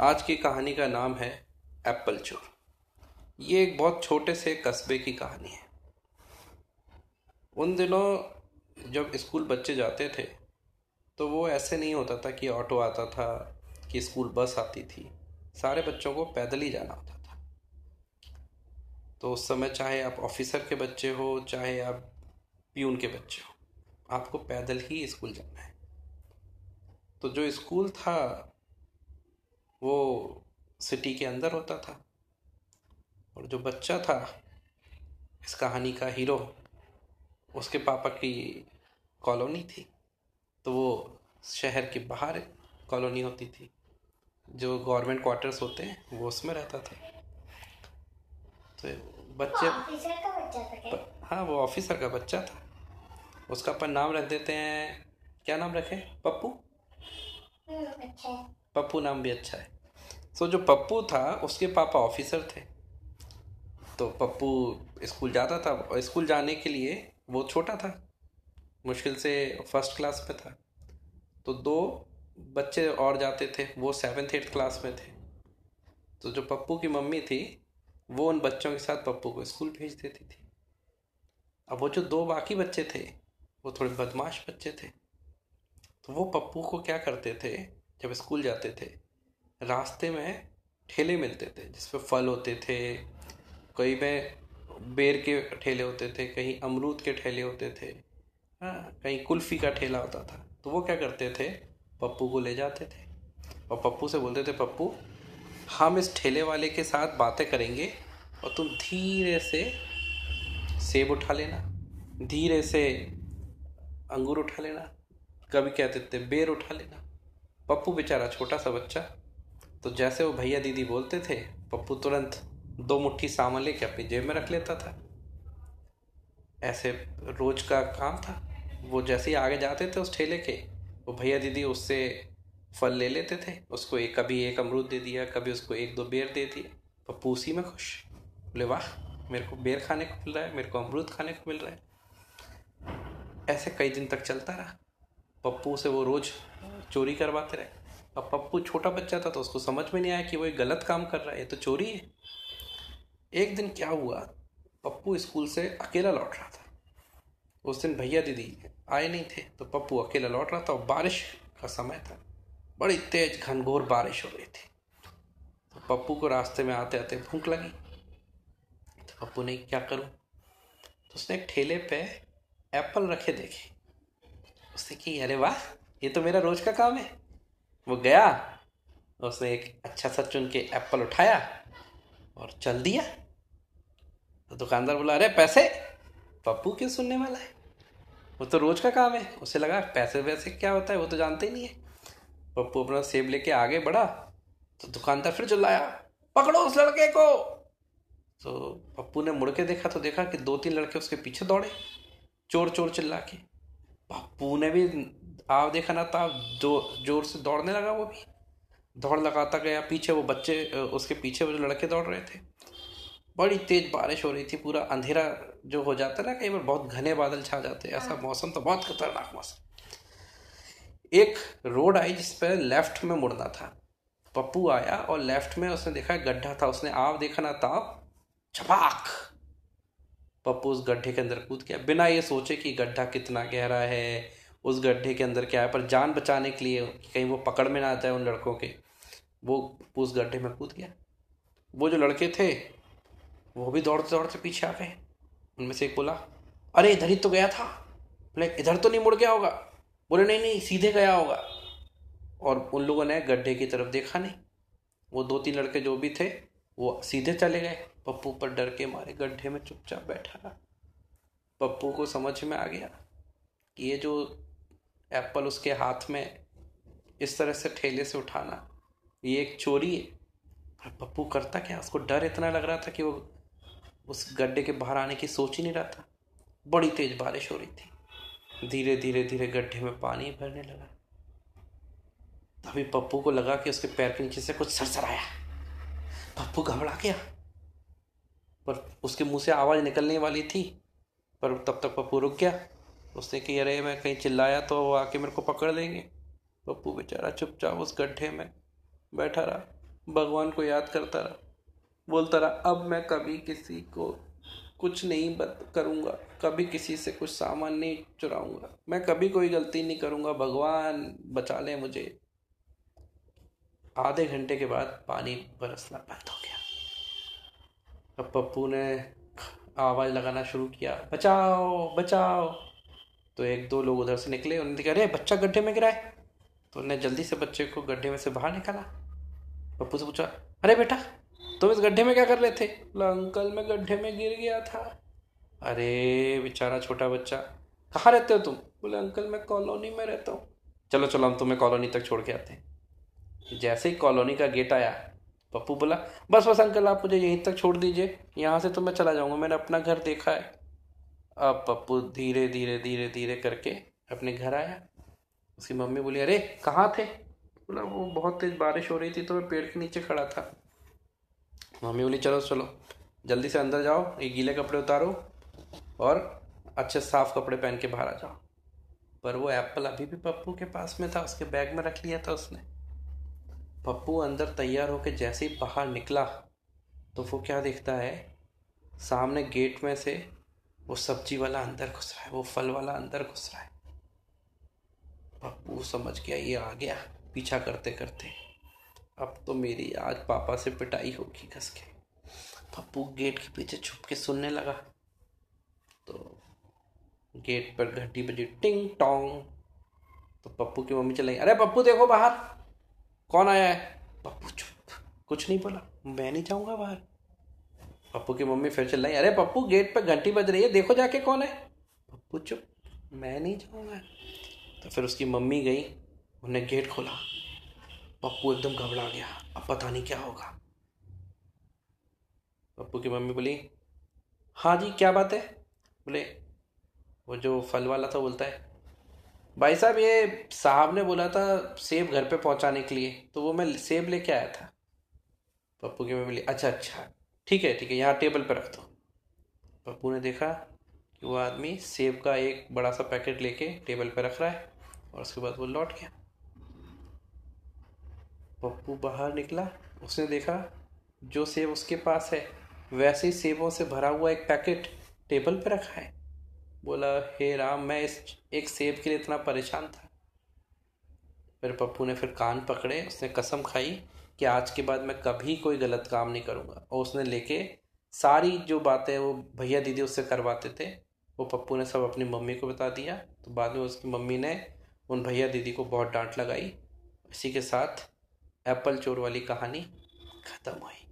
आज की कहानी का नाम है एप्पल चोर। ये एक बहुत छोटे से कस्बे की कहानी है। उन दिनों जब स्कूल बच्चे जाते थे तो वो ऐसे नहीं होता था कि ऑटो आता था, कि स्कूल बस आती थी। सारे बच्चों को पैदल ही जाना होता था। तो उस समय चाहे आप ऑफिसर के बच्चे हो, चाहे आप प्यून के बच्चे हो, आपको पैदल ही स्कूल जाना है। तो जो स्कूल था वो सिटी के अंदर होता था। और जो बच्चा था इस कहानी का हीरो उसके पापा की कॉलोनी थी। तो वो शहर के बाहर कॉलोनी होती थी। जो गवर्नमेंट क्वार्टर्स होते हैं वो उसमें रहता था। तो बच्चे ऑफिसर का बच्चा था क्या? हाँ वो ऑफिसर का बच्चा था। उसका अपन नाम रख देते हैं। क्या नाम रखे? पप्पू? अच्छा है। पप्पू नाम भी अच्छा है। सो so, जो पप्पू था उसके पापा ऑफिसर थे। तो पप्पू स्कूल जाता था। और स्कूल जाने के लिए वो छोटा था। मुश्किल से फ़र्स्ट क्लास में था। तो दो बच्चे और जाते थे। वो सेवन्थ एट्थ क्लास में थे। तो जो पप्पू की मम्मी थी वो उन बच्चों के साथ पप्पू को स्कूल भेज देती थी। अब वो जो दो बाकी बच्चे थे वो थोड़े बदमाश बच्चे थे। तो वो पप्पू को क्या करते थे जब स्कूल जाते थे, रास्ते में ठेले मिलते थे, जिसपे फल होते थे, कहीं में बेर के ठेले होते थे, कहीं अमरूद के ठेले होते थे हाँ कहीं कुल्फ़ी का ठेला होता था। तो वो क्या करते थे? पप्पू को ले जाते थे और पप्पू से बोलते थे, पप्पू, हम इस ठेले वाले के साथ बातें करेंगे और तुम धीरे से सेब उठा लेना, धीरे से अंगूर उठा लेना, कभी कहते थे बेर उठा लेना। पप्पू बेचारा छोटा सा बच्चा। तो जैसे वो भैया दीदी बोलते थे, पप्पू तुरंत दो मुट्ठी सामान लेके अपनी जेब में रख लेता था। ऐसे रोज का काम था। वो जैसे ही आगे जाते थे उस ठेले के, वो भैया दीदी उससे फल ले लेते थे। उसको एक कभी एक अमरूद दे दिया, कभी उसको एक दो बेर दे दिया। पप्पू उसी में खुश। बोले, वाह, मेरे को बेर खाने को मिल रहा है, मेरे को अमरूद खाने को मिल रहा है। ऐसे कई दिन तक चलता रहा। पप्पू से वो रोज चोरी करवाते रहे। अब पप्पू छोटा बच्चा था तो उसको समझ में नहीं आया कि वो एक गलत काम कर रहा है। ये तो चोरी है। एक दिन क्या हुआ? पप्पू स्कूल से अकेला लौट रहा था। उस दिन भैया दीदी आए नहीं थे तो पप्पू अकेला लौट रहा था और बारिश का समय था। बड़ी तेज घनघोर बारिश हो रही थी। तो पप्पू को रास्ते में आते आते भूख लगी। तो पप्पू ने क्या करूँ? तो उसने एक ठेले पे एप्पल रखे देखे। उसने की, अरे वाह, ये तो मेरा रोज का काम है। वो गया, उसने एक अच्छा सा चुन के एप्पल उठाया और चल दिया। तो दुकानदार बोला, अरे, पैसे? पप्पू क्यों सुनने वाला है? वो तो रोज का काम है। उसे लगा, पैसे वैसे क्या होता है, वो तो जानते ही नहीं है। पप्पू अपना सेब लेके आगे बढ़ा तो दुकानदार फिर चिल्लाया, पकड़ो उस लड़के को! तो पप्पू ने मुड़ के देखा तो देखा कि दो तीन लड़के उसके पीछे दौड़े चोर चोर चिल्ला के। पप्पू ने भी आप देखा ना था जो ज़ोर से दौड़ने लगा वो भी। दौड़ लगाता गया पीछे वो बच्चे उसके पीछे वो जो लड़के दौड़ रहे थे। बड़ी तेज बारिश हो रही थी पूरा अंधेरा जो हो जाता है ना कई बार बहुत घने बादल छा जाते हैं। ऐसा मौसम तो बहुत खतरनाक मौसम। एक रोड आई जिस पर लेफ़्ट में मुड़ना था। पप्पू आया और लेफ़्ट में उसने देखा गड्ढा था उसने आप देखा ना ताप छपाक पप्पू उस गड्ढे के अंदर कूद गया। बिना ये सोचे कि गड्ढा कितना गहरा है, उस गड्ढे के अंदर क्या है, पर जान बचाने के लिए कहीं वो पकड़ में ना आ जाए उन लड़कों के, वो उस गड्ढे में कूद गया। वो जो लड़के थे, वो भी दौड़ते दौड़ते पीछे आ गए। उनमें से एक बोला, अरे, इधर ही तो गया था। बोले, इधर तो नहीं मुड़ गया होगा। बोले, नहीं नहीं, सीधे गया होगा। और उन लोगों ने गड्ढे की तरफ़ देखा नहीं। वो दो तीन लड़के जो भी थे, वो सीधे चले गए। पप्पू पर डर के मारे गड्ढे में चुपचाप बैठा रहा। पप्पू को समझ में आ गया कि ये जो एप्पल उसके हाथ में इस तरह से ठेले से उठाना, ये एक चोरी है। पर पप्पू करता क्या? उसको डर इतना लग रहा था कि वो उस गड्ढे के बाहर आने की सोच ही नहीं रहा था। बड़ी तेज बारिश हो रही थी। धीरे धीरे धीरे गड्ढे में पानी भरने लगा। तभी पप्पू को लगा कि उसके पैर के नीचे से कुछ सरसर आया। पप्पू घबरा गया। पर उसके मुँह से आवाज़ निकलने वाली थी, पर तब तक पप्पू रुक गया। उसने कि अरे, मैं कहीं चिल्लाया तो वो आके मेरे को पकड़ लेंगे पप्पू बेचारा चुपचाप उस गड्ढे में बैठा रहा, भगवान को याद करता रहा। बोलता रहा, अब मैं कभी किसी को कुछ नहीं बत, करूँगा, कभी किसी से कुछ सामान नहीं चुराऊँगा। मैं कभी कोई गलती नहीं करूँगा, भगवान बचा ले मुझे। आधे घंटे के बाद पानी बरसना बंद अब पप्पू ने आवाज़ लगाना शुरू किया, बचाओ बचाओ। तो एक दो लोग उधर से निकले, उन्होंने देखा अरे, बच्चा गड्ढे में गिरा है। तो उन्होंने जल्दी से बच्चे को गड्ढे में से बाहर निकाला। पप्पू से पूछा, अरे बेटा, तुम इस गड्ढे में क्या कर रहे थे? बोला, अंकल, मैं गड्ढे में गिर गया था। अरे, बेचारा छोटा बच्चा, कहाँ रहते हो तुम? बोले, अंकल, मैं कॉलोनी में रहता हूँ। चलो चलो, हम तुम्हें कॉलोनी तक छोड़ के आते हैं। जैसे ही कॉलोनी का गेट आया पप्पू बोला, बस बस अंकल, आप मुझे यहीं तक छोड़ दीजिए। यहाँ से तो मैं चला जाऊँगा, मैंने अपना घर देखा है। अब पप्पू धीरे धीरे धीरे धीरे करके अपने घर आया। उसकी मम्मी बोली, अरे, कहाँ थे? बोला, वो बहुत तेज बारिश हो रही थी तो मैं पेड़ के नीचे खड़ा था। मम्मी बोली, चलो चलो, जल्दी से अंदर जाओ, ये गीले कपड़े उतारो और अच्छे साफ़ कपड़े पहन के बाहर आ जाओ। पर वो एप्पल अभी भी पप्पू के पास में था, उसके बैग में रख लिया था उसने। पप्पू अंदर तैयार होकर जैसे ही बाहर निकला तो वो क्या देखता है? सामने गेट में से वो सब्ज़ी वाला अंदर घुस रहा है, वो फल वाला अंदर घुस रहा है। पप्पू समझ गया, ये आ गया पीछा करते करते। अब तो मेरी आज पापा से पिटाई होगी घस के। पप्पू गेट के पीछे छुप के सुनने लगा। तो गेट पर घंटी बजी टिंग टोंग। तो पप्पू की मम्मी चलाई, अरे पप्पू देखो बाहर। कौन आया है? पप्पू चुप। कुछ नहीं बोला। मैं नहीं जाऊँगा बाहर। पप्पू की मम्मी फिर चिल्लाई, अरे पप्पू, गेट पर घंटी बज रही है, देखो जाके कौन है? पप्पू चुप। मैं नहीं जाऊँगा। तो फिर उसकी मम्मी गई उन्हें गेट खोला। पप्पू एकदम घबरा गया। अब पता नहीं क्या होगा। पप्पू की मम्मी बोली हाँ जी, क्या बात है? बोले, वो जो फल वाला था, बोलता है भाई साहब, ये साहब ने बोला था सेब घर पे पहुँचाने के लिए तो वो मैं सेब लेके आया था। पप्पू की मम्मी अच्छा अच्छा ठीक है ठीक है, यहाँ टेबल पर रख दो। पप्पू ने देखा कि वो आदमी सेब का एक बड़ा सा पैकेट लेके टेबल पर रख रहा है और उसके बाद वो लौट गया। पप्पू बाहर निकला, उसने देखा जो सेब उसके पास है, वैसे ही सेबों से भरा हुआ एक पैकेट टेबल पर रखा है। बोला, हे राम, मैं इस एक सेब के लिए इतना परेशान था। फिर पप्पू ने फिर कान पकड़े, उसने कसम खाई कि आज के बाद मैं कभी कोई गलत काम नहीं करूँगा। और उसने लेके सारी जो बातें वो भैया दीदी उससे करवाते थे, वो पप्पू ने सब अपनी मम्मी को बता दिया। तो बाद में उसकी मम्मी ने उन भैया दीदी को बहुत डांट लगाई। इसी के साथ एप्पल चोर वाली कहानी ख़त्म हुई।